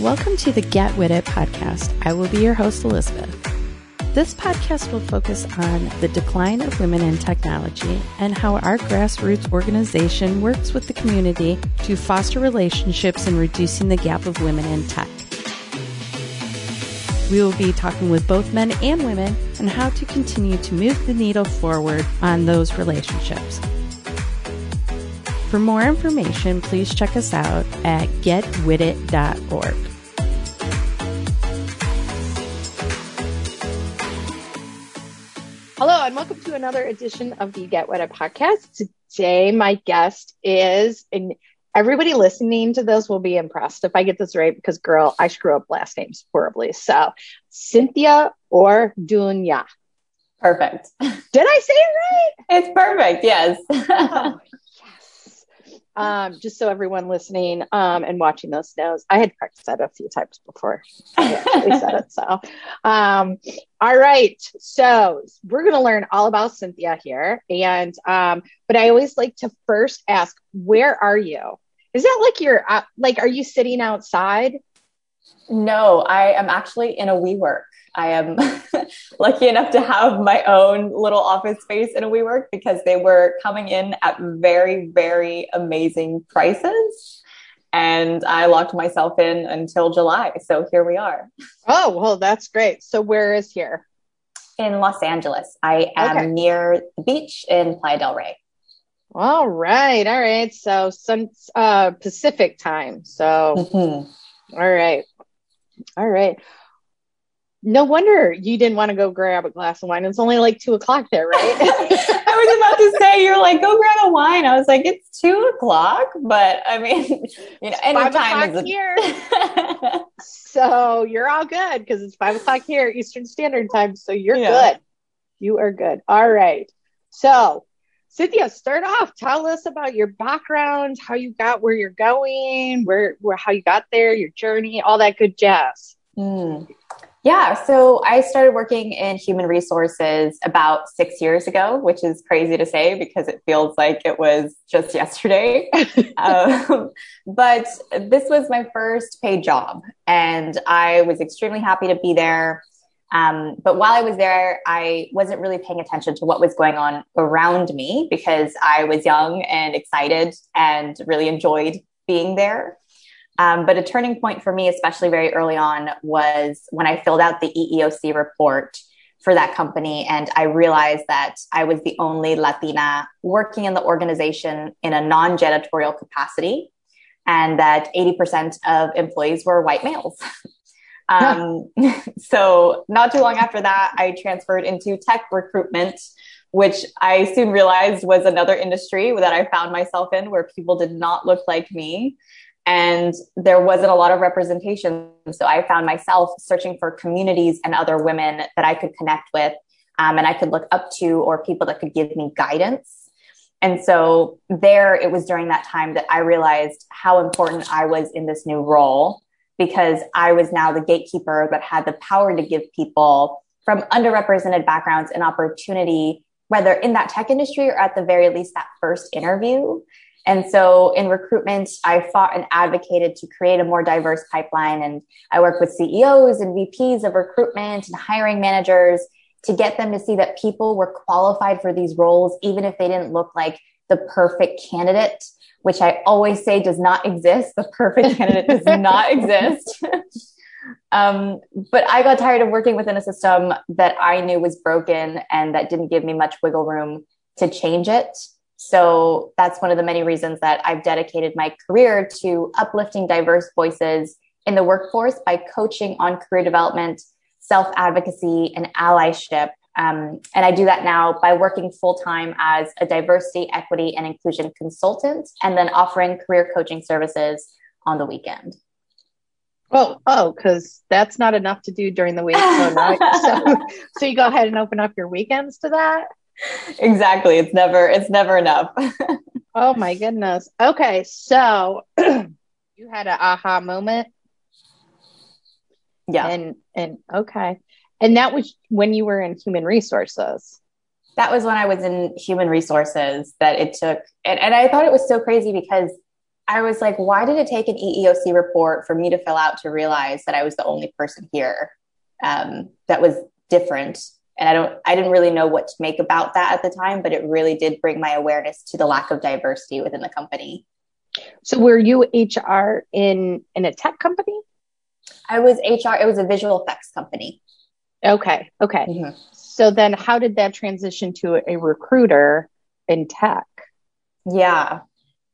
Welcome to the Get With It podcast. I will be your host, Elizabeth. This podcast will focus on the decline of women in technology and how our grassroots organization works with the community to foster relationships and reducing the gap of women in tech. We will be talking with both men and women on how to continue to move the needle forward on those relationships. For more information, please check us out at getwithit.org. To another edition of the Get With It podcast. Today, my guest is, and everybody listening to this will be impressed if I get this right because, girl, I screw up last names horribly. So, Cynthia Orduna. Perfect. Did I say it right? It's perfect. Yes. oh, um, just so everyone listening um, and watching this knows, I had practiced that a few times before we said it. So, um, all right. So we're going to learn all about Cynthia here, and um, but I always like to first ask, where are you? Is that like you're uh, like, are you sitting outside? No, I am actually in a WeWork. I am lucky enough to have my own little office space in a WeWork because they were coming in at very, very amazing prices. And I locked myself in until July. So here we are. Oh, well, that's great. So where is here? In Los Angeles. I am okay. near the beach in Playa del Rey. All right. All right. So some uh, Pacific time. So, mm-hmm. all right. All right no wonder you didn't want to go grab a glass of wine. It's only like two o'clock there, right? I was about to say, you're like, go grab a wine. I was like, it's two o'clock, but I mean, you know, any time is a- here. so you're all good because it's five o'clock here, Eastern Standard Time. So you're yeah. good. You are good. All right. So, Cynthia, start off. Tell us about your background, how you got where you're going, where, where how you got there, your journey, all that good jazz. Mm. Yeah, so I started working in human resources about six years ago, which is crazy to say because it feels like it was just yesterday. um, but this was my first paid job, and I was extremely happy to be there. Um, but while I was there, I wasn't really paying attention to what was going on around me because I was young and excited and really enjoyed being there. Um, but a turning point for me, especially very early on, was when I filled out the EEOC report for that company. And I realized that I was the only Latina working in the organization in a non janitorial capacity, and that 80% of employees were white males. um, so, not too long after that, I transferred into tech recruitment, which I soon realized was another industry that I found myself in where people did not look like me and there wasn't a lot of representation. So I found myself searching for communities and other women that I could connect with um, and I could look up to or people that could give me guidance. And so there, it was during that time that I realized how important I was in this new role because I was now the gatekeeper that had the power to give people from underrepresented backgrounds an opportunity, whether in that tech industry or at the very least that first interview. And so in recruitment, I fought and advocated to create a more diverse pipeline. And I work with CEOs and VPs of recruitment and hiring managers to get them to see that people were qualified for these roles, even if they didn't look like the perfect candidate, which I always say does not exist. The perfect candidate does not exist. um, but I got tired of working within a system that I knew was broken and that didn't give me much wiggle room to change it. So that's one of the many reasons that I've dedicated my career to uplifting diverse voices in the workforce by coaching on career development, self advocacy, and allyship. Um, and I do that now by working full time as a diversity, equity, and inclusion consultant, and then offering career coaching services on the weekend. Oh, oh, because that's not enough to do during the week. So, so, so you go ahead and open up your weekends to that exactly. It's never it's never enough. oh my goodness. Okay, so you had an aha moment. Yeah. And and okay. And that was when you were in human resources. That was when I was in human resources that it took and, and I thought it was so crazy because I was like, why did it take an EEOC report for me to fill out to realize that I was the only person here um, that was different? And I don't, I didn't really know what to make about that at the time, but it really did bring my awareness to the lack of diversity within the company. So, were you HR in in a tech company? I was HR. It was a visual effects company. Okay. Okay. Mm-hmm. So then, how did that transition to a recruiter in tech? Yeah.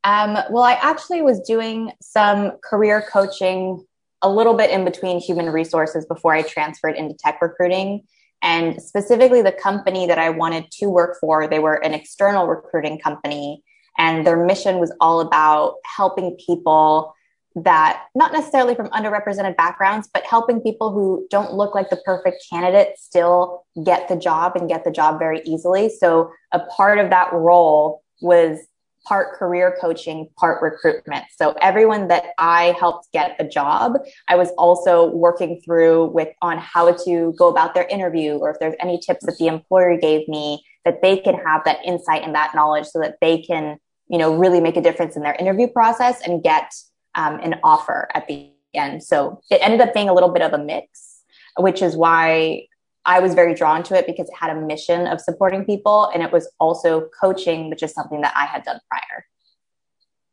Um, well, I actually was doing some career coaching a little bit in between human resources before I transferred into tech recruiting. And specifically, the company that I wanted to work for, they were an external recruiting company. And their mission was all about helping people that not necessarily from underrepresented backgrounds, but helping people who don't look like the perfect candidate still get the job and get the job very easily. So a part of that role was part career coaching, part recruitment. So everyone that I helped get a job, I was also working through with on how to go about their interview or if there's any tips that the employer gave me that they can have that insight and that knowledge so that they can, you know, really make a difference in their interview process and get um, an offer at the end. So it ended up being a little bit of a mix, which is why I was very drawn to it because it had a mission of supporting people and it was also coaching, which is something that I had done prior.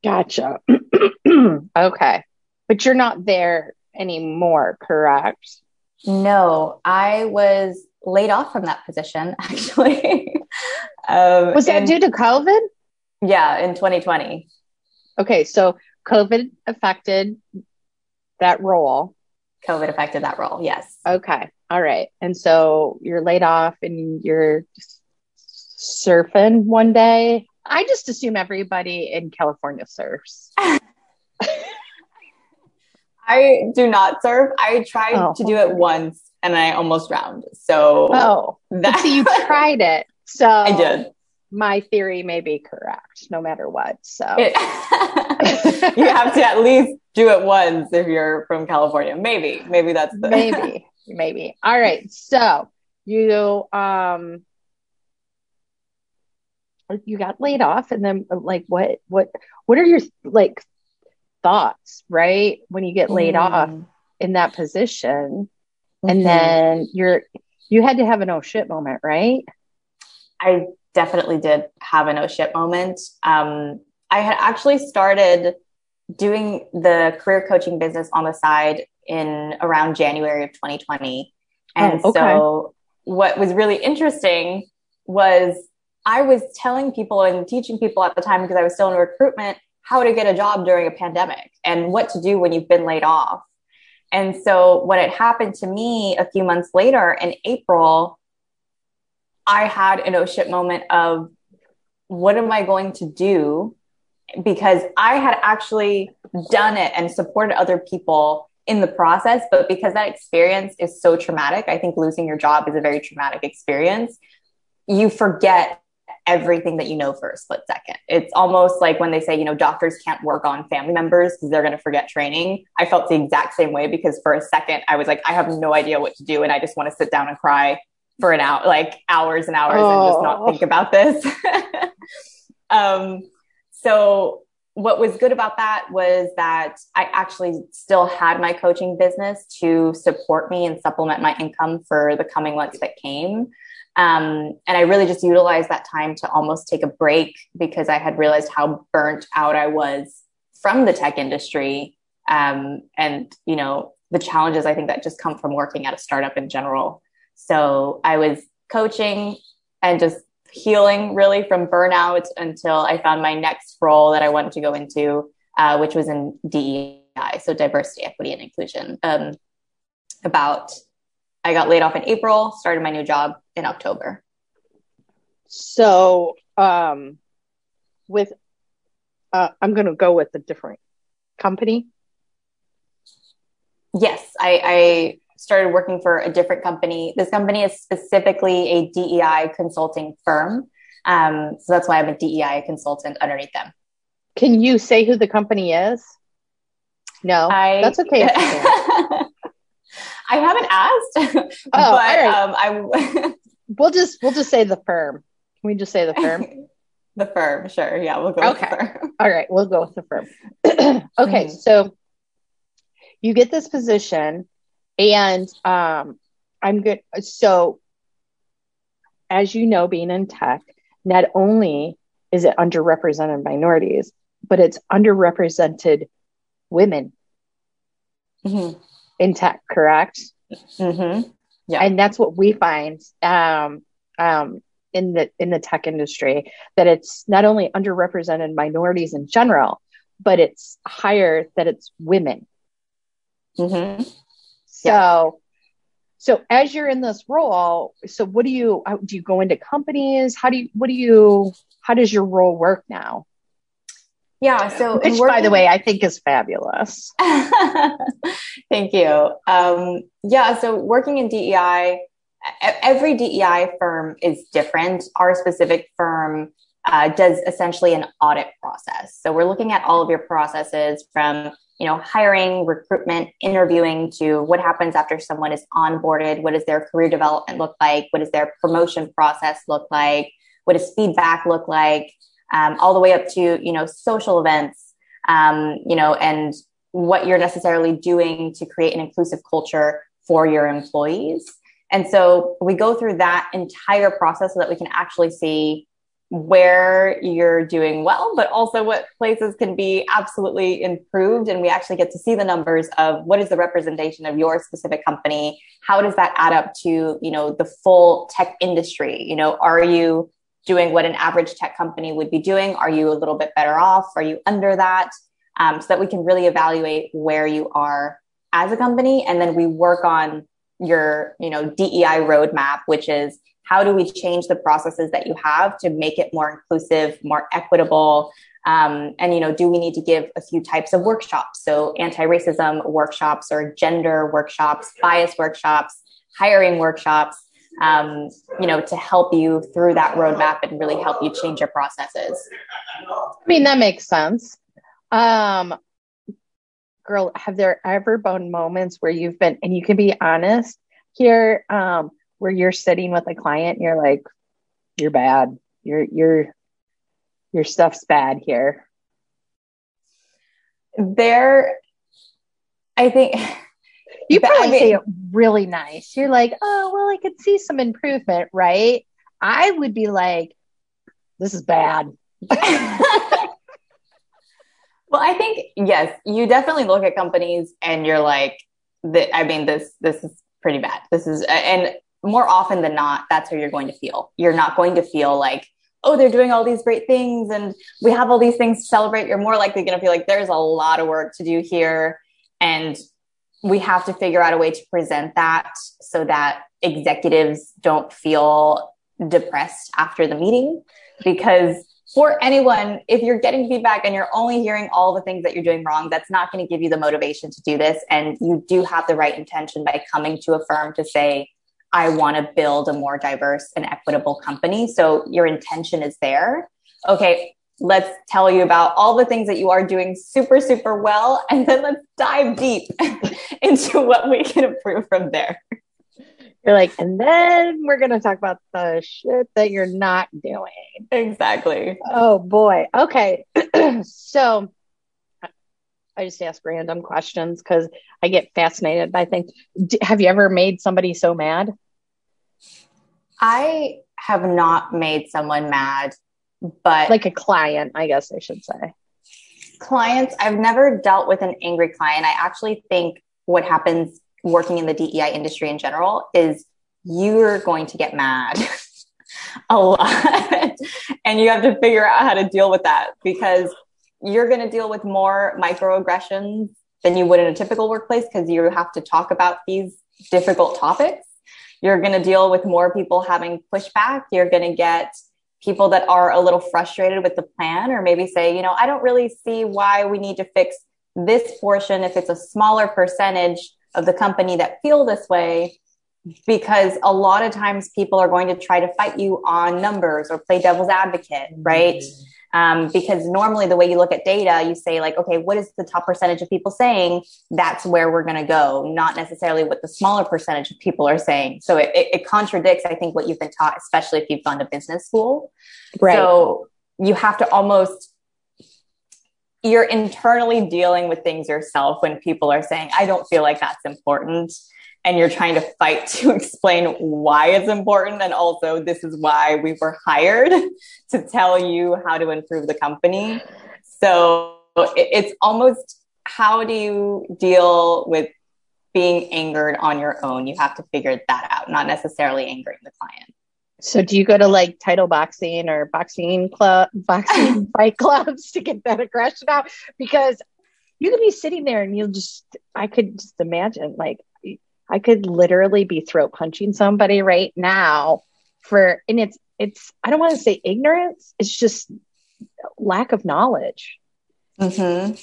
Gotcha. okay. But you're not there anymore, correct? No, I was laid off from that position actually. um, was that in, due to COVID? Yeah, in 2020. Okay, so COVID affected that role. COVID affected that role, yes. Okay. All right. And so you're laid off and you're surfing one day. I just assume everybody in California surfs. I do not surf. I tried oh, to do it once and I almost drowned. So Oh. That- so you tried it. So I did. My theory may be correct no matter what. So it- you have to at least do it once if you're from California. Maybe. Maybe that's the maybe maybe. All right. So you um you got laid off and then like what what what are your like thoughts, right? When you get laid mm. off in that position mm-hmm. and then you're you had to have an oh shit moment, right? I definitely did have an oh shit moment. Um I had actually started doing the career coaching business on the side in around January of 2020. And oh, okay. so what was really interesting was I was telling people and teaching people at the time because I was still in recruitment how to get a job during a pandemic and what to do when you've been laid off. And so when it happened to me a few months later in April, I had an oh shit moment of what am I going to do? Because I had actually done it and supported other people in the process, but because that experience is so traumatic, I think losing your job is a very traumatic experience. You forget everything that you know for a split second. It's almost like when they say, you know, doctors can't work on family members because they're going to forget training. I felt the exact same way because for a second I was like, I have no idea what to do and I just want to sit down and cry for an hour, like hours and hours oh. and just not think about this. um, so what was good about that was that I actually still had my coaching business to support me and supplement my income for the coming months that came. Um, and I really just utilized that time to almost take a break because I had realized how burnt out I was from the tech industry. Um, and, you know, the challenges I think that just come from working at a startup in general. So I was coaching and just healing really from burnout until I found my next role that I wanted to go into, uh, which was in DEI, so diversity, equity, and inclusion. Um, about, I got laid off in April, started my new job in October. So, um, with, uh, I'm going to go with a different company. Yes, I, I started working for a different company. This company is specifically a DEI consulting firm. Um, so that's why I'm a DEI consultant underneath them. Can you say who the company is? No, I, that's okay. I haven't asked, oh, but right. um, I we'll just we'll just say the firm. Can we just say the firm? The firm, sure. Yeah, we'll go okay. with the firm. All right, we'll go with the firm. okay, mm-hmm. so you get this position, and um, I'm good. So, as you know, being in tech, not only is it underrepresented minorities, but it's underrepresented women mm-hmm. in tech, correct? Mm-hmm. Yeah. And that's what we find um, um, in the in the tech industry that it's not only underrepresented minorities in general, but it's higher that it's women. Mm-hmm. So, so as you're in this role, so what do you do? You go into companies? How do you? What do you? How does your role work now? Yeah. So, which, working... by the way, I think is fabulous. Thank you. Um, yeah. So, working in DEI, every DEI firm is different. Our specific firm uh, does essentially an audit process. So, we're looking at all of your processes from you know hiring recruitment interviewing to what happens after someone is onboarded what does their career development look like what does their promotion process look like what does feedback look like um, all the way up to you know social events um, you know and what you're necessarily doing to create an inclusive culture for your employees. And so we go through that entire process so that we can actually see where you're doing well, but also what places can be absolutely improved. And we actually get to see the numbers of what is the representation of your specific company? How does that add up to, you know, the full tech industry? You know, are you doing what an average tech company would be doing? Are you a little bit better off? Are you under that? Um, so that we can really evaluate where you are as a company. And then we work on your, you know, DEI roadmap, which is how do we change the processes that you have to make it more inclusive, more equitable? Um, and you know, do we need to give a few types of workshops? So anti-racism workshops or gender workshops, bias workshops, hiring workshops, um, you know, to help you through that roadmap and really help you change your processes. I mean, that makes sense. Um, girl, have there ever been moments where you've been, and you can be honest here, um, where you're sitting with a client you're like, you're bad. Your your your stuff's bad here. There, I think you probably I mean, say it really nice. You're like, oh, well, I could see some improvement, right? I would be like, this is bad. well, I think yes, you definitely look at companies and you're like. I mean, this this is pretty bad. This is, and more often than not, that's how you're going to feel. You're not going to feel like, oh, they're doing all these great things and we have all these things to celebrate. You're more likely going to feel like there's a lot of work to do here. And we have to figure out a way to present that so that executives don't feel depressed after the meeting because for anyone if you're getting feedback and you're only hearing all the things that you're doing wrong that's not going to give you the motivation to do this and you do have the right intention by coming to a firm to say i want to build a more diverse and equitable company so your intention is there okay let's tell you about all the things that you are doing super, super well. And then let's dive deep into what we can improve from there. You're like, and then we're going to talk about the shit that you're not doing. Exactly. Oh boy. Okay. so I just ask random questions because I get fascinated by things. have you ever made somebody so mad? I have not made someone mad but like a client, I guess I should say. Clients, I've never dealt with an angry client. I actually think what happens working in the DEI industry in general is you're going to get mad a lot. and you have to figure out how to deal with that because you're going to deal with more microaggressions than you would in a typical workplace because you have to talk about these difficult topics. You're going to deal with more people having pushback. You're going to get people that are a little frustrated with the plan or maybe say, you know, I don't really see why we need to fix this portion if it's a smaller percentage of the company that feel this way because a lot of times people are going to try to fight you on numbers or play devil's advocate, right? Mm-hmm um, because normally the way you look at data, you say like, okay, what is the top percentage of people saying? That's where we're going to go, not necessarily what the smaller percentage of people are saying. So it, it, it, contradicts, I think, what you've been taught, especially if you've gone to business school. Right. So you have to almost you're internally dealing with things yourself when people are saying i don't feel like that's important and you're trying to fight to explain why it's important and also this is why we were hired to tell you how to improve the company. So it's almost how do you deal with being angered on your own? You have to figure that out not necessarily angering the client. So do you go to like title boxing or boxing club, boxing fight clubs to get that aggression out? Because you could be sitting there and you'll just, I could just imagine like, I could literally be throat punching somebody right now for, and it's, it's, I don't want to say ignorance. It's just lack of knowledge. Mm-hmm.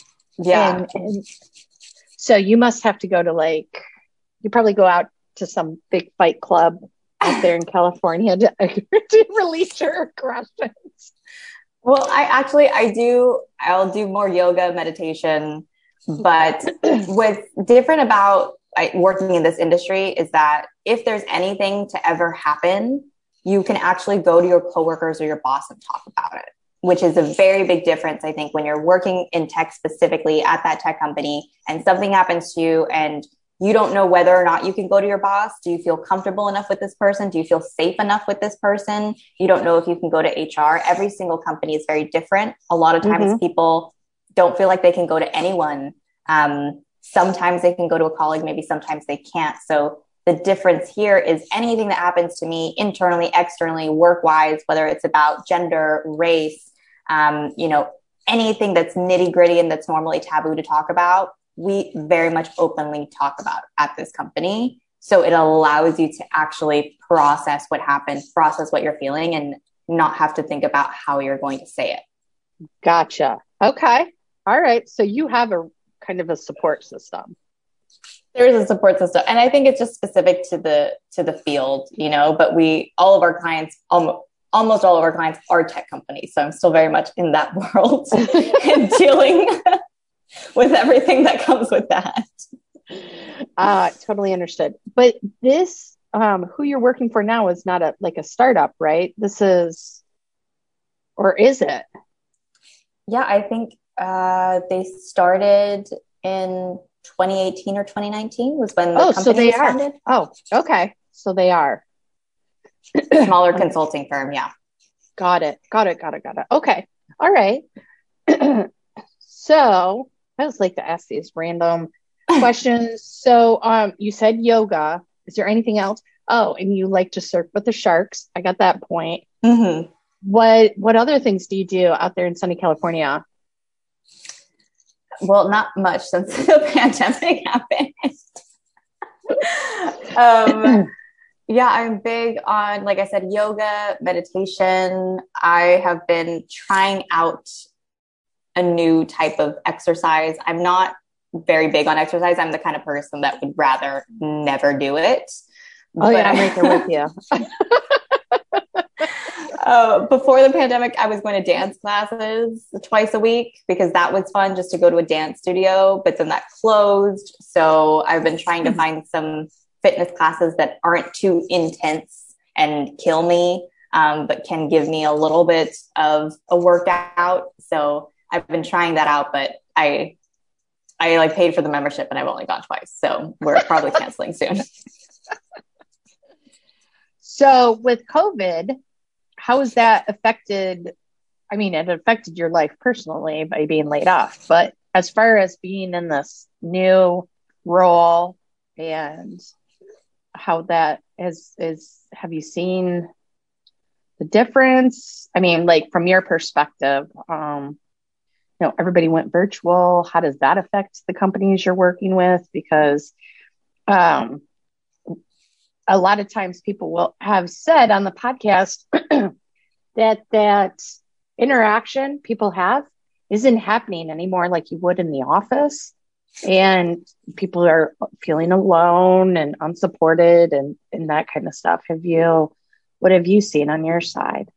Yeah. And, and so you must have to go to like, you probably go out to some big fight club out there in California to, to release your aggressions? Well, I actually I do I'll do more yoga meditation, but what's different about I, working in this industry is that if there's anything to ever happen, you can actually go to your coworkers or your boss and talk about it, which is a very big difference. I think when you're working in tech specifically at that tech company and something happens to you and you don't know whether or not you can go to your boss. Do you feel comfortable enough with this person? Do you feel safe enough with this person? You don't know if you can go to HR. Every single company is very different. A lot of times mm-hmm. people don't feel like they can go to anyone. Um, sometimes they can go to a colleague, maybe sometimes they can't. So the difference here is anything that happens to me internally, externally, work wise, whether it's about gender, race, um, you know, anything that's nitty gritty and that's normally taboo to talk about we very much openly talk about at this company. So it allows you to actually process what happened, process what you're feeling, and not have to think about how you're going to say it. Gotcha. Okay. All right. So you have a kind of a support system. There is a support system, and I think it's just specific to the to the field, you know. But we, all of our clients, almost almost all of our clients are tech companies, so I'm still very much in that world and dealing with everything that comes with that. Uh, totally understood. But this, um, who you're working for now is not a like a startup, right? This is, or is it? Yeah, I think uh, they started in 2018 or 2019 was when the oh, company so they are. Oh, okay. So they are smaller consulting firm. Yeah. Got it. Got it. Got it. Got it. Okay. All right. so I just like to ask these random questions. So, um, you said yoga. Is there anything else? Oh, and you like to surf with the sharks. I got that point. Mm-hmm. What What other things do you do out there in sunny California? Well, not much since the pandemic happened. um, yeah, I'm big on, like I said, yoga, meditation. I have been trying out a new type of exercise. I'm not very big on exercise. I'm the kind of person that would rather never do it. Oh but yeah, I'm right there with you. Uh, before the pandemic, I was going to dance classes twice a week because that was fun just to go to a dance studio. But then that closed, so I've been trying to find some fitness classes that aren't too intense and kill me, um, but can give me a little bit of a workout. So I've been trying that out, but I I like paid for the membership and I've only gone twice. So we're probably canceling soon. So with COVID, how has that affected? I mean, it affected your life personally by being laid off, but as far as being in this new role and how that is is have you seen the difference? I mean, like from your perspective, um, you know everybody went virtual how does that affect the companies you're working with because um, a lot of times people will have said on the podcast that that interaction people have isn't happening anymore like you would in the office. And people are feeling alone and unsupported and and that kind of stuff. Have you what have you seen on your side?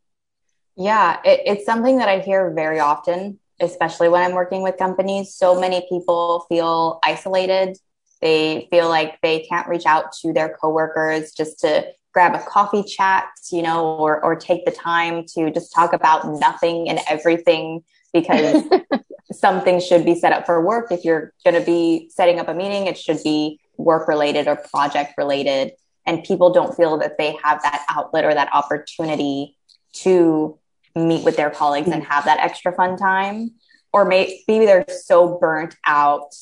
Yeah it, it's something that i hear very often especially when I'm working with companies, so many people feel isolated. They feel like they can't reach out to their coworkers just to grab a coffee chat, you know, or, or take the time to just talk about nothing and everything because something should be set up for work. If you're going to be setting up a meeting, it should be work related or project related. And people don't feel that they have that outlet or that opportunity to meet with their colleagues and mm. have that extra fun time. Or maybe they're so burnt out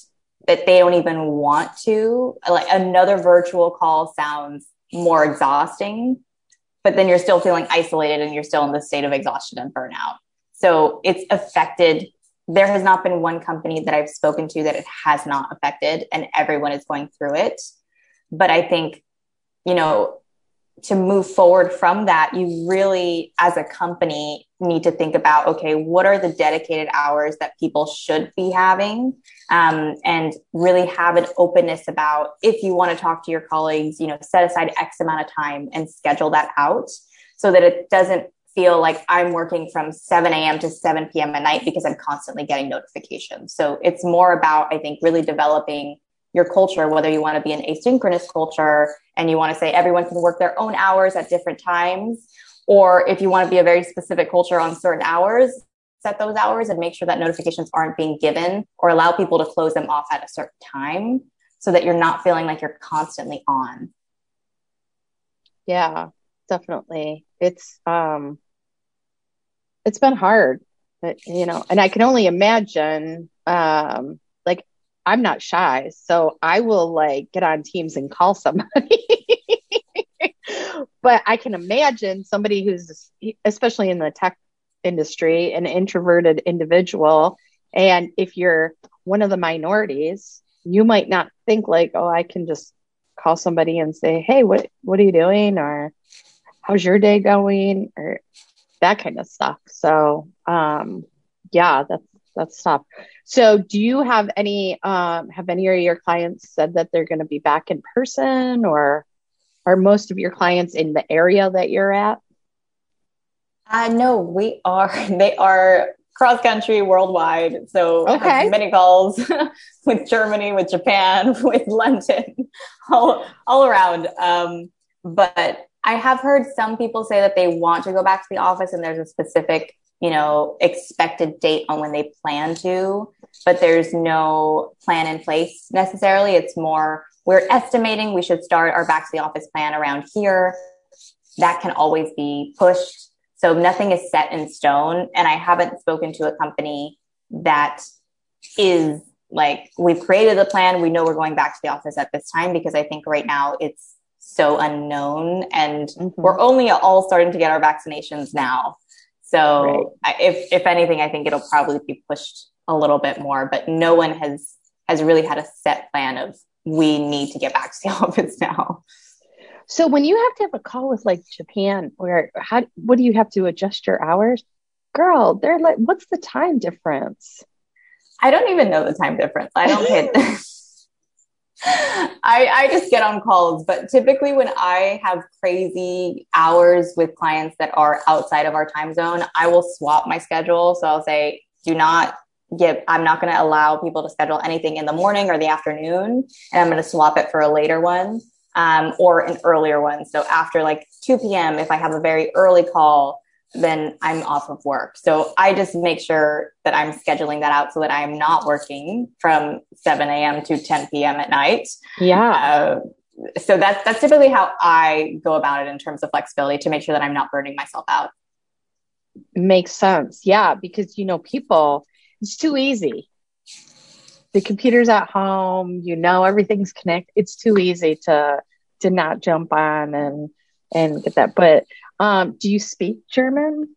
that they don't even want to. Like another virtual call sounds more exhausting, but then you're still feeling isolated and you're still in the state of exhaustion and burnout. So it's affected. There has not been one company that I've spoken to that it has not affected, and everyone is going through it. But I think, you know, to move forward from that, you really, as a company, need to think about okay, what are the dedicated hours that people should be having? Um, and really have an openness about if you want to talk to your colleagues, you know, set aside X amount of time and schedule that out so that it doesn't feel like I'm working from 7 a.m. to 7 p.m. at night because I'm constantly getting notifications. So it's more about, I think, really developing your culture, whether you want to be an asynchronous culture and you want to say everyone can work their own hours at different times, or if you want to be a very specific culture on certain hours, set those hours and make sure that notifications aren't being given or allow people to close them off at a certain time so that you're not feeling like you're constantly on. Yeah, definitely. It's um it's been hard, but, you know, and I can only imagine um like I'm not shy, so I will like get on Teams and call somebody. but I can imagine somebody who's, especially in the tech industry, an introverted individual, and if you're one of the minorities, you might not think like, oh, I can just call somebody and say, hey, what what are you doing, or how's your day going, or that kind of stuff. So, um, yeah, that's that's tough. So, do you have any um, have any of your clients said that they're going to be back in person, or are most of your clients in the area that you're at? Uh, no, we are. They are cross country worldwide. So okay. many calls with Germany, with Japan, with London, all, all around. Um, but I have heard some people say that they want to go back to the office and there's a specific you know, expected date on when they plan to, but there's no plan in place necessarily. It's more, we're estimating we should start our back to the office plan around here. That can always be pushed. So nothing is set in stone. And I haven't spoken to a company that is like, we've created the plan. We know we're going back to the office at this time because I think right now it's so unknown and mm-hmm. we're only all starting to get our vaccinations now. So right. if if anything, I think it'll probably be pushed a little bit more. But no one has has really had a set plan of we need to get back to the office now. So when you have to have a call with like Japan, where how what do you have to adjust your hours? Girl, they're like, what's the time difference? I don't even know the time difference. I don't pay. I, I just get on calls, but typically when I have crazy hours with clients that are outside of our time zone, I will swap my schedule. So I'll say, do not give, I'm not going to allow people to schedule anything in the morning or the afternoon. And I'm going to swap it for a later one um, or an earlier one. So after like 2 p.m., if I have a very early call, then I'm off of work. So I just make sure that I'm scheduling that out so that I'm not working from 7 a.m. to 10 p.m. at night. Yeah. Uh, so that's that's typically how I go about it in terms of flexibility to make sure that I'm not burning myself out. Makes sense. Yeah, because you know, people, it's too easy. The computer's at home, you know everything's connected. It's too easy to to not jump on and and get that. But um, do you speak German?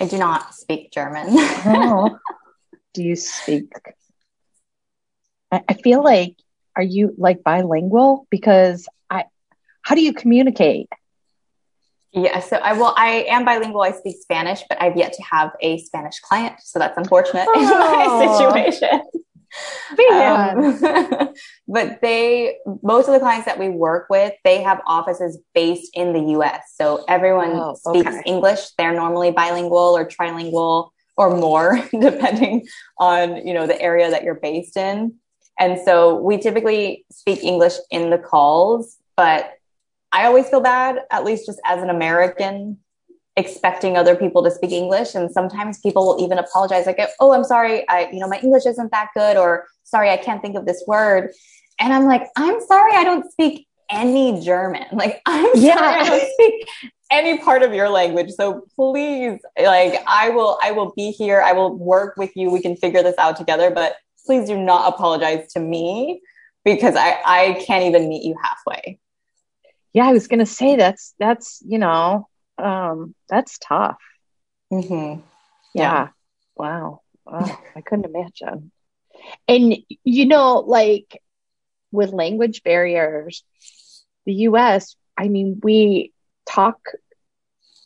I do not speak German. oh. Do you speak? I, I feel like, are you like bilingual? Because I, how do you communicate? Yeah, so I will. I am bilingual. I speak Spanish, but I've yet to have a Spanish client, so that's unfortunate oh. in my situation. Um, but they, most of the clients that we work with, they have offices based in the US. So everyone oh, speaks okay. English. They're normally bilingual or trilingual or more, depending on, you know, the area that you're based in. And so we typically speak English in the calls, but I always feel bad, at least just as an American, expecting other people to speak English. And sometimes people will even apologize, like, "Oh, I'm sorry, I, you know, my English isn't that good," or "Sorry, I can't think of this word." And I'm like, "I'm sorry, I don't speak any German. Like, I'm yeah. sorry, I don't speak any part of your language. So please, like, I will, I will be here. I will work with you. We can figure this out together. But please do not apologize to me because I, I can't even meet you halfway. Yeah, I was gonna say that's that's you know um, that's tough. Mm-hmm. Yeah. yeah. Wow. wow. I couldn't imagine. And you know, like with language barriers, the US, I mean, we talk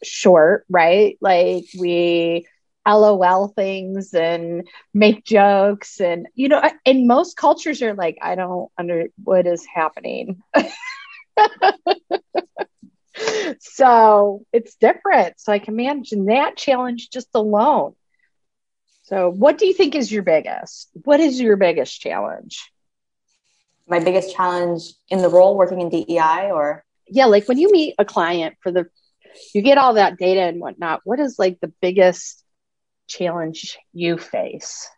short, right? Like we LOL things and make jokes and you know and most cultures are like I don't under what is happening. so it's different. So I can imagine that challenge just alone. So what do you think is your biggest? What is your biggest challenge? My biggest challenge in the role working in DEI or yeah, like when you meet a client for the you get all that data and whatnot, what is like the biggest challenge you face?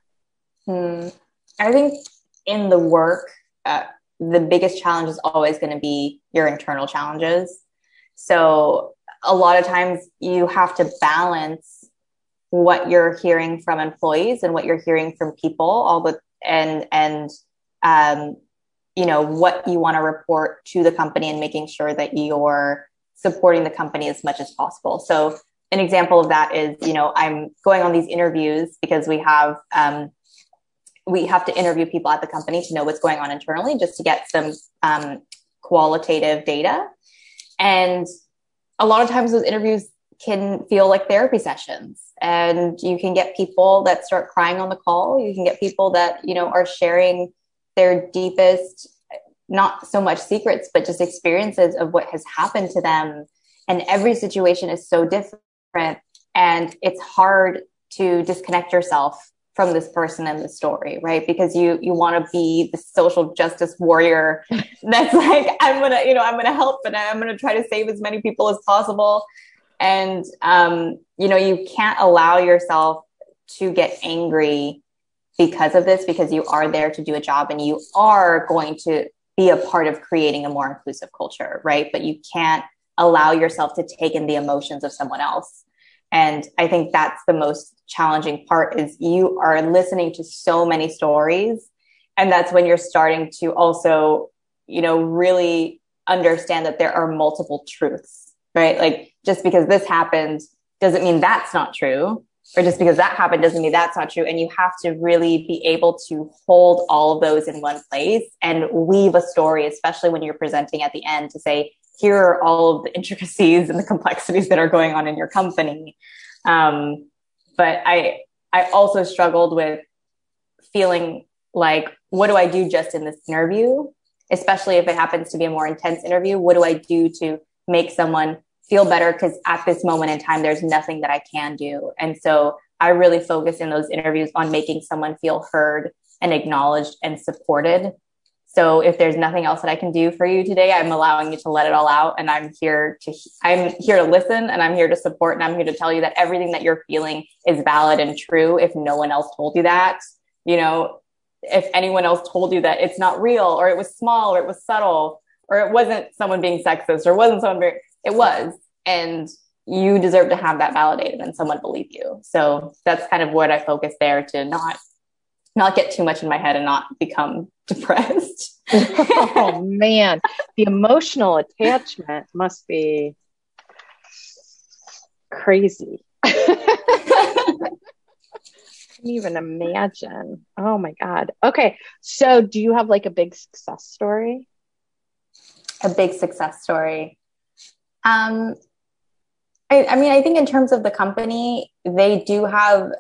Hmm. I think in the work, uh, the biggest challenge is always going to be your internal challenges. So a lot of times you have to balance what you're hearing from employees and what you're hearing from people, all the and and um, you know what you want to report to the company and making sure that you're supporting the company as much as possible. So an example of that is, you know, I'm going on these interviews because we have um, we have to interview people at the company to know what's going on internally, just to get some um, qualitative data. And a lot of times, those interviews can feel like therapy sessions, and you can get people that start crying on the call. You can get people that you know are sharing their deepest, not so much secrets, but just experiences of what has happened to them. And every situation is so different and it's hard to disconnect yourself from this person in the story right? Because you you want to be the social justice warrior that's like i'm gonna you know i'm gonna help and i'm gonna try to save as many people as possible. And um, you know you can't allow yourself to get angry because of this because you are there to do a job and you are going to be a part of creating a more inclusive culture right? But you can't allow yourself to take in the emotions of someone else. And i think that's the most challenging part is you are listening to so many stories. And that's when you're starting to also you know really understand that there are multiple truths right? Like just because this happened doesn't mean that's not true. Or just because that happened doesn't mean that's not true. And you have to really be able to hold all of those in one place and weave a story especially when you're presenting at the end to say here are all of the intricacies and the complexities that are going on in your company. Um, but I, I also struggled with feeling like, what do I do just in this interview? Especially if it happens to be a more intense interview. What do I do to make someone feel better? Because at this moment in time, there's nothing that I can do. And so I really focus in those interviews on making someone feel heard and acknowledged and supported so if there's nothing else that I can do for you today, I'm allowing you to let it all out and I'm here to I'm here to listen and I'm here to support and I'm here to tell you that everything that you're feeling is valid and true if no one else told you that. You know, if anyone else told you that it's not real or it was small or it was subtle or it wasn't someone being sexist or wasn't someone very it was and you deserve to have that validated and someone believe you. So that's kind of what I focus there to not not get too much in my head and not become depressed. oh man, the emotional attachment must be crazy. I can't even imagine. Oh my god. Okay, so do you have like a big success story? A big success story. Um, I, I mean, I think in terms of the company, they do have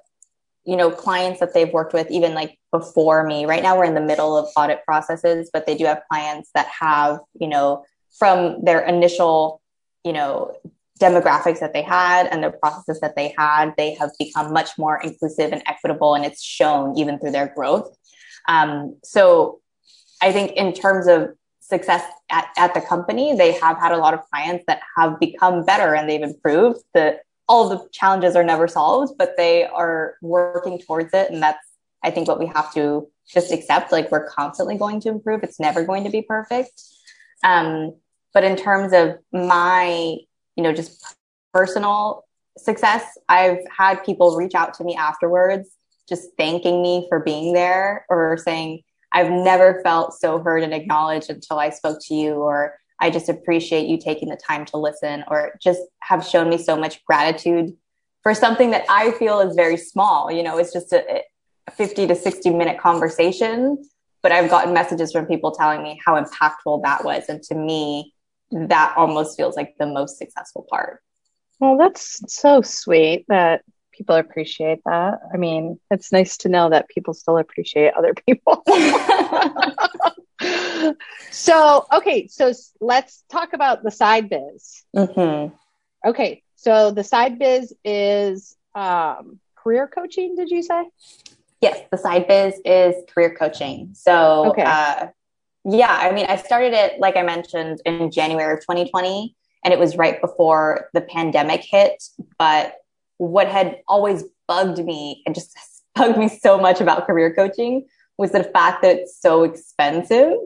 you know clients that they've worked with even like before me right now we're in the middle of audit processes but they do have clients that have you know from their initial you know demographics that they had and the processes that they had they have become much more inclusive and equitable and it's shown even through their growth um, so i think in terms of success at, at the company. They have had a lot of clients that have become better and they've improved. The all the challenges are never solved, but they are working towards it. And that's I think what we have to just accept. Like we're constantly going to improve. It's never going to be perfect. Um, but in terms of my, you know, just personal success, I've had people reach out to me afterwards, just thanking me for being there or saying, I've never felt so heard and acknowledged until I spoke to you, or I just appreciate you taking the time to listen, or just have shown me so much gratitude for something that I feel is very small. You know, it's just a, a 50 to 60 minute conversation, but I've gotten messages from people telling me how impactful that was. And to me, that almost feels like the most successful part. Well, that's so sweet that people appreciate that. I mean, it's nice to know that people still appreciate other people. so, okay, so let's talk about the side biz. Mm-hmm. Okay, so the side biz is um, career coaching, did you say? Yes, the side biz is career coaching. So, okay. Uh, yeah, I mean, I started it, like I mentioned, in January of 2020, and it was right before the pandemic hit. But what had always bugged me and just bugged me so much about career coaching was the fact that it's so expensive.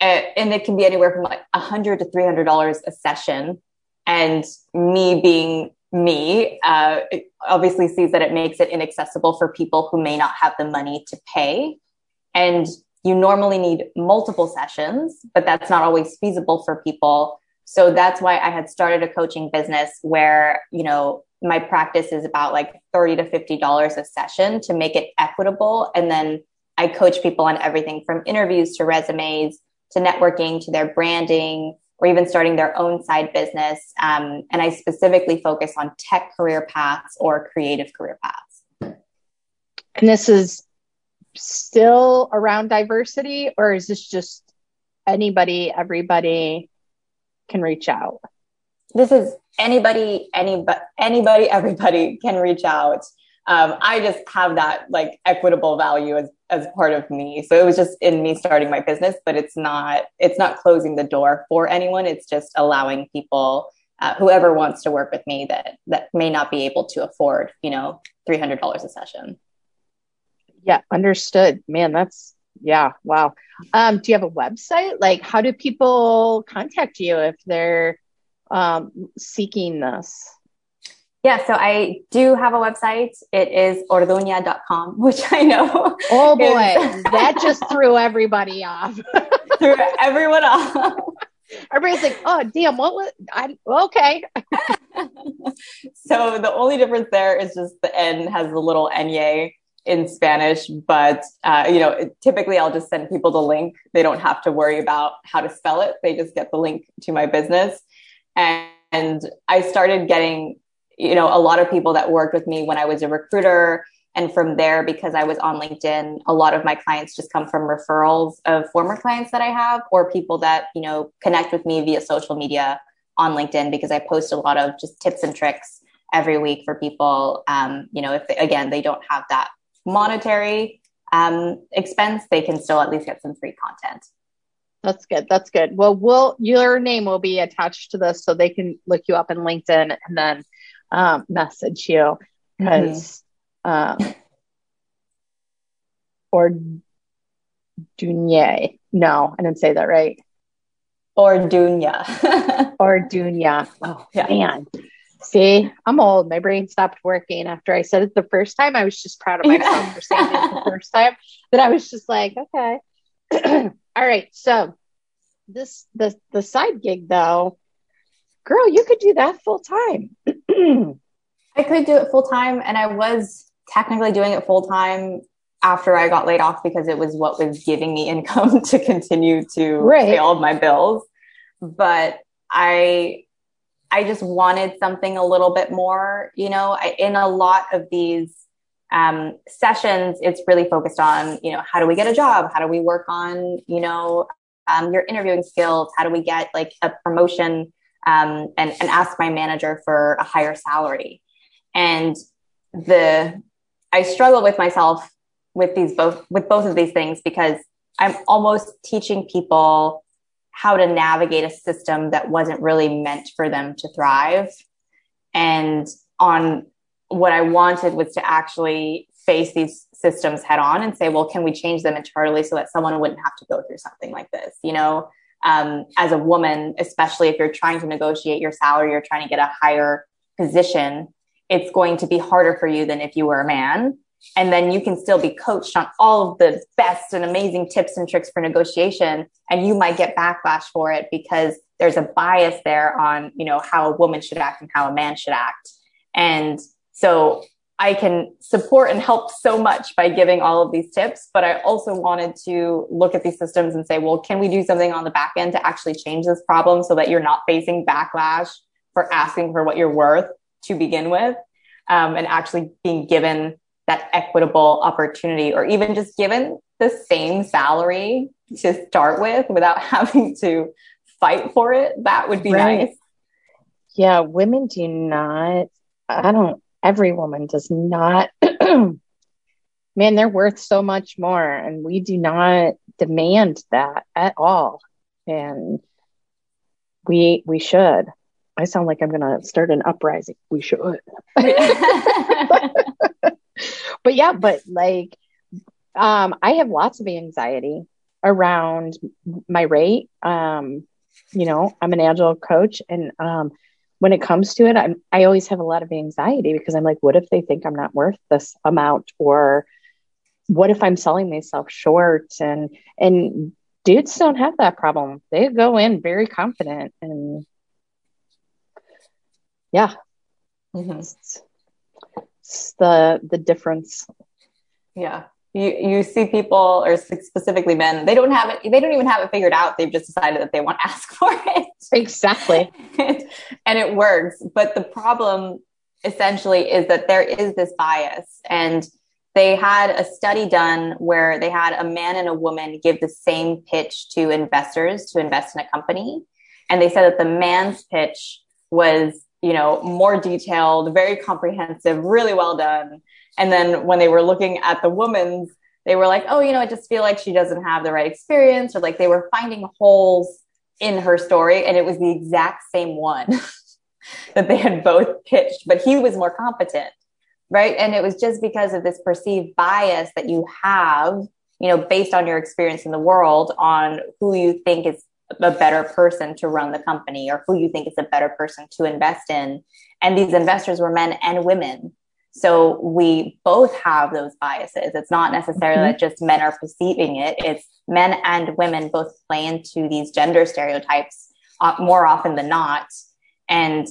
And it can be anywhere from like a hundred to three hundred dollars a session. And me being me, uh, obviously sees that it makes it inaccessible for people who may not have the money to pay. And you normally need multiple sessions, but that's not always feasible for people. So that's why I had started a coaching business where, you know, my practice is about like 30 to $50 a session to make it equitable. And then I coach people on everything from interviews to resumes to networking to their branding or even starting their own side business. Um, and I specifically focus on tech career paths or creative career paths. And this is still around diversity, or is this just anybody, everybody can reach out? This is anybody, anybody, anybody, everybody can reach out. Um, I just have that like equitable value as as part of me. So it was just in me starting my business, but it's not it's not closing the door for anyone. It's just allowing people uh, whoever wants to work with me that that may not be able to afford you know three hundred dollars a session. Yeah, understood. Man, that's yeah, wow. Um, do you have a website? Like, how do people contact you if they're um, seeking this? Yeah, so I do have a website. It is orduña.com, which I know. Oh boy, is... that just threw everybody off. threw everyone off. Everybody's like, oh, damn, what was I? Okay. so the only difference there is just the N has the little Nye in Spanish, but uh, you know, typically I'll just send people the link. They don't have to worry about how to spell it. They just get the link to my business. And, and I started getting, you know, a lot of people that worked with me when I was a recruiter. And from there, because I was on LinkedIn, a lot of my clients just come from referrals of former clients that I have or people that, you know, connect with me via social media on LinkedIn because I post a lot of just tips and tricks every week for people. Um, you know, if they, again, they don't have that monetary um, expense, they can still at least get some free content. That's good. That's good. Well, will your name will be attached to this so they can look you up in LinkedIn and then um, message you because mm-hmm. um, or Dunye. No, I didn't say that right. Orduna. Orduna. Oh yeah. man. See, I'm old. My brain stopped working after I said it the first time. I was just proud of myself for saying it the first time. That I was just like, okay. All right. So this the the side gig though, girl, you could do that full time. I could do it full time, and I was technically doing it full time after I got laid off because it was what was giving me income to continue to right. pay all of my bills. But I I just wanted something a little bit more, you know, I, in a lot of these um, sessions, it's really focused on, you know, how do we get a job? How do we work on, you know, um, your interviewing skills? How do we get like a promotion um, and, and ask my manager for a higher salary? And the, I struggle with myself with these both, with both of these things because I'm almost teaching people how to navigate a system that wasn't really meant for them to thrive. And on what I wanted was to actually face these systems head on and say, well, can we change them internally so that someone wouldn't have to go through something like this? You know, um, as a woman, especially if you're trying to negotiate your salary, you're trying to get a higher position, it's going to be harder for you than if you were a man. And then you can still be coached on all of the best and amazing tips and tricks for negotiation. And you might get backlash for it because there's a bias there on, you know, how a woman should act and how a man should act. And so I can support and help so much by giving all of these tips, but I also wanted to look at these systems and say, well, can we do something on the back end to actually change this problem so that you're not facing backlash for asking for what you're worth to begin with, um, and actually being given that equitable opportunity or even just given the same salary to start with without having to fight for it? That would be right. nice. Yeah, women do not, I don't every woman does not man they're worth so much more. And we do not demand that at all. And we we should. I sound like i'm going to start an uprising. We should. But yeah but like um i have lots of anxiety around my rate. Um you know i'm an agile coach and um when it comes to it, I'm I always have a lot of anxiety because I'm like, what if they think I'm not worth this amount, or what if I'm selling myself short? And and dudes don't have that problem. They go in very confident, and yeah, mm-hmm. it's, it's the the difference. Yeah, you you see people or specifically men they don't have it they don't even have it figured out they've just decided that they want to ask for it exactly. And it works but the problem essentially is that there is this bias and they had a study done where they had a man and a woman give the same pitch to investors to invest in a company. And they said that the man's pitch was you know more detailed very comprehensive really well done. And then when they were looking at the woman's, they were like, oh, you know, I just feel like she doesn't have the right experience, or like they were finding holes in her story. And it was the exact same one that they had both pitched, but he was more competent. Right. And it was just because of this perceived bias that you have, you know, based on your experience in the world on who you think is a better person to run the company or who you think is a better person to invest in. And these investors were men and women. So we both have those biases. It's not necessarily mm-hmm. that just men are perceiving it. It's men and women both play into these gender stereotypes uh, more often than not. And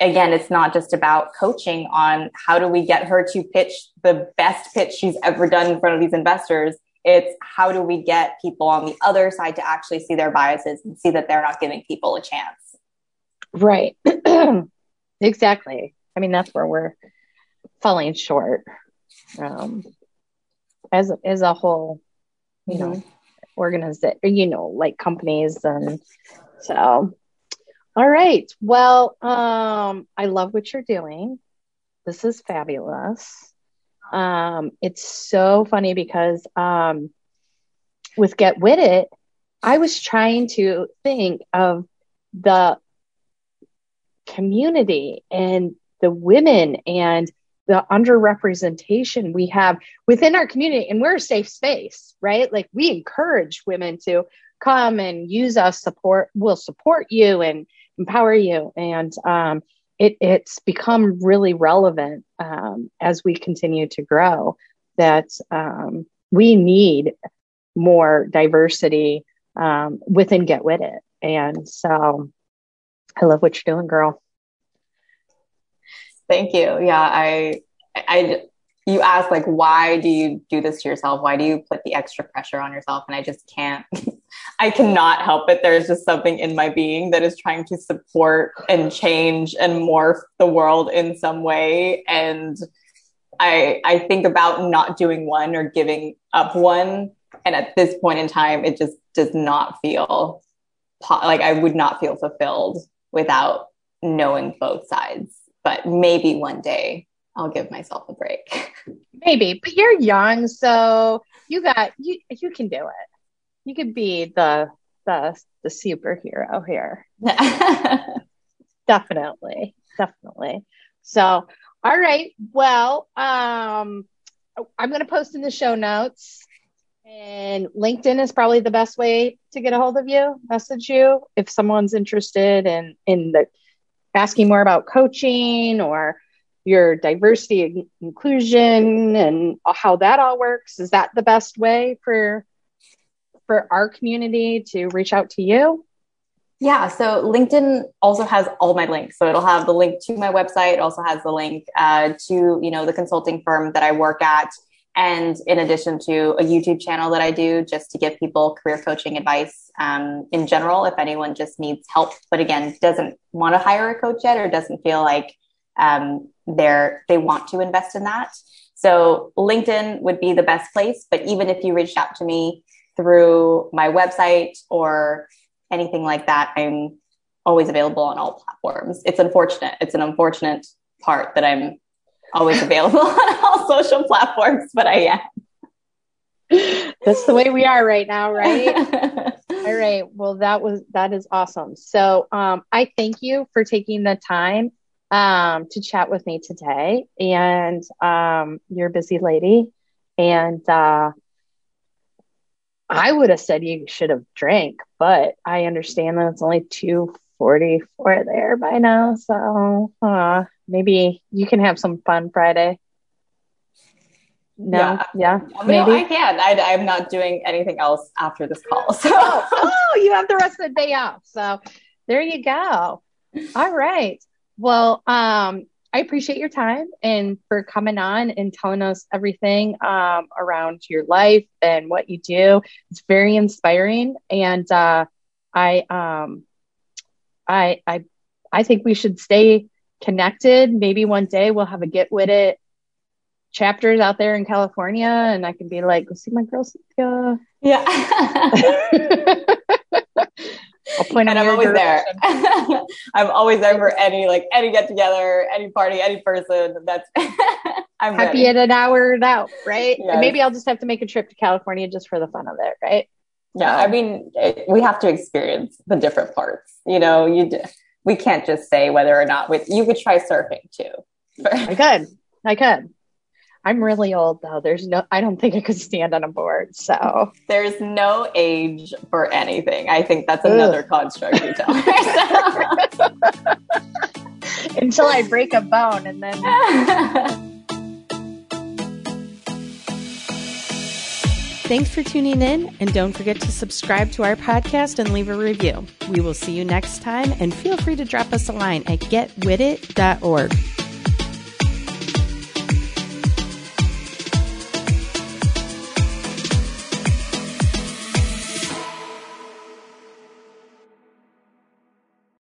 again, it's not just about coaching on how do we get her to pitch the best pitch she's ever done in front of these investors. It's how do we get people on the other side to actually see their biases and see that they're not giving people a chance. Right. exactly. I mean, that's where we're falling short um, as as a whole, you mm-hmm. know, organization, you know, like companies and so. All right. Well, um, I love what you're doing. This is fabulous. Um, it's so funny because um, with Get With It, I was trying to think of the community and the women and the underrepresentation we have within our community and we're a safe space right? Like we encourage women to come and use us support we'll support you and empower you. And um, it, it's become really relevant um, as we continue to grow that um, we need more diversity um, within get with it. And so i love what you're doing girl Thank you. Yeah, I, I, you asked like, why do you do this to yourself? Why do you put the extra pressure on yourself? And I just can't, I cannot help it. There's just something in my being that is trying to support and change and morph the world in some way. And I, I think about not doing one or giving up one. And at this point in time, it just does not feel like I would not feel fulfilled without knowing both sides but maybe one day I'll give myself a break. maybe, but you're young, so you got you you can do it. You could be the the the superhero here. definitely, definitely. So, all right. Well, um, I'm going to post in the show notes. And LinkedIn is probably the best way to get a hold of you, message you if someone's interested in in the asking more about coaching or your diversity inclusion and how that all works. Is that the best way for for our community to reach out to you? Yeah, so LinkedIn also has all my links. So it'll have the link to my website. It also has the link uh, to you know the consulting firm that I work at, and in addition to a YouTube channel that I do just to give people career coaching advice um, in general. If anyone just needs help, but again doesn't want to hire a coach yet or doesn't feel like um, they're they want to invest in that. So LinkedIn would be the best place. But even if you reached out to me through my website or anything like that, I'm always available on all platforms. It's unfortunate. It's an unfortunate part that I'm always available on all social platforms, but I am. That's the way we are right now, right? all right. Well, that was that is awesome. So, um, I thank you for taking the time um, to chat with me today. And um, you're a busy lady, and uh, I would have said you should have drank, but I understand that it's only two forty four there by now. So uh, maybe you can have some fun Friday. No, yeah, yeah maybe no, I can. I, I'm not doing anything else after this call. So, oh, oh, you have the rest of the day off. So, there you go. All right. Well, um, I appreciate your time and for coming on and telling us everything um, around your life and what you do. It's very inspiring, and uh, I, um, I, I, I think we should stay connected. Maybe one day we'll have a get with it chapters out there in California, and I can be like, "Go see my girl Cynthia." Yeah. I'll point and I'm always direction. there. I'm always there for any like any get together, any party, any person. That's I'm happy ready. at an hour out, right? Yes. And maybe I'll just have to make a trip to California just for the fun of it, right? Yeah, I mean, it, we have to experience the different parts. You know, you we can't just say whether or not. With you could try surfing too. I could, I could. I'm really old though. There's no, I don't think I could stand on a board. So there's no age for anything. I think that's another Ugh. construct you tell Until I break a bone and then. Thanks for tuning in, and don't forget to subscribe to our podcast and leave a review. We will see you next time, and feel free to drop us a line at getwithit.org.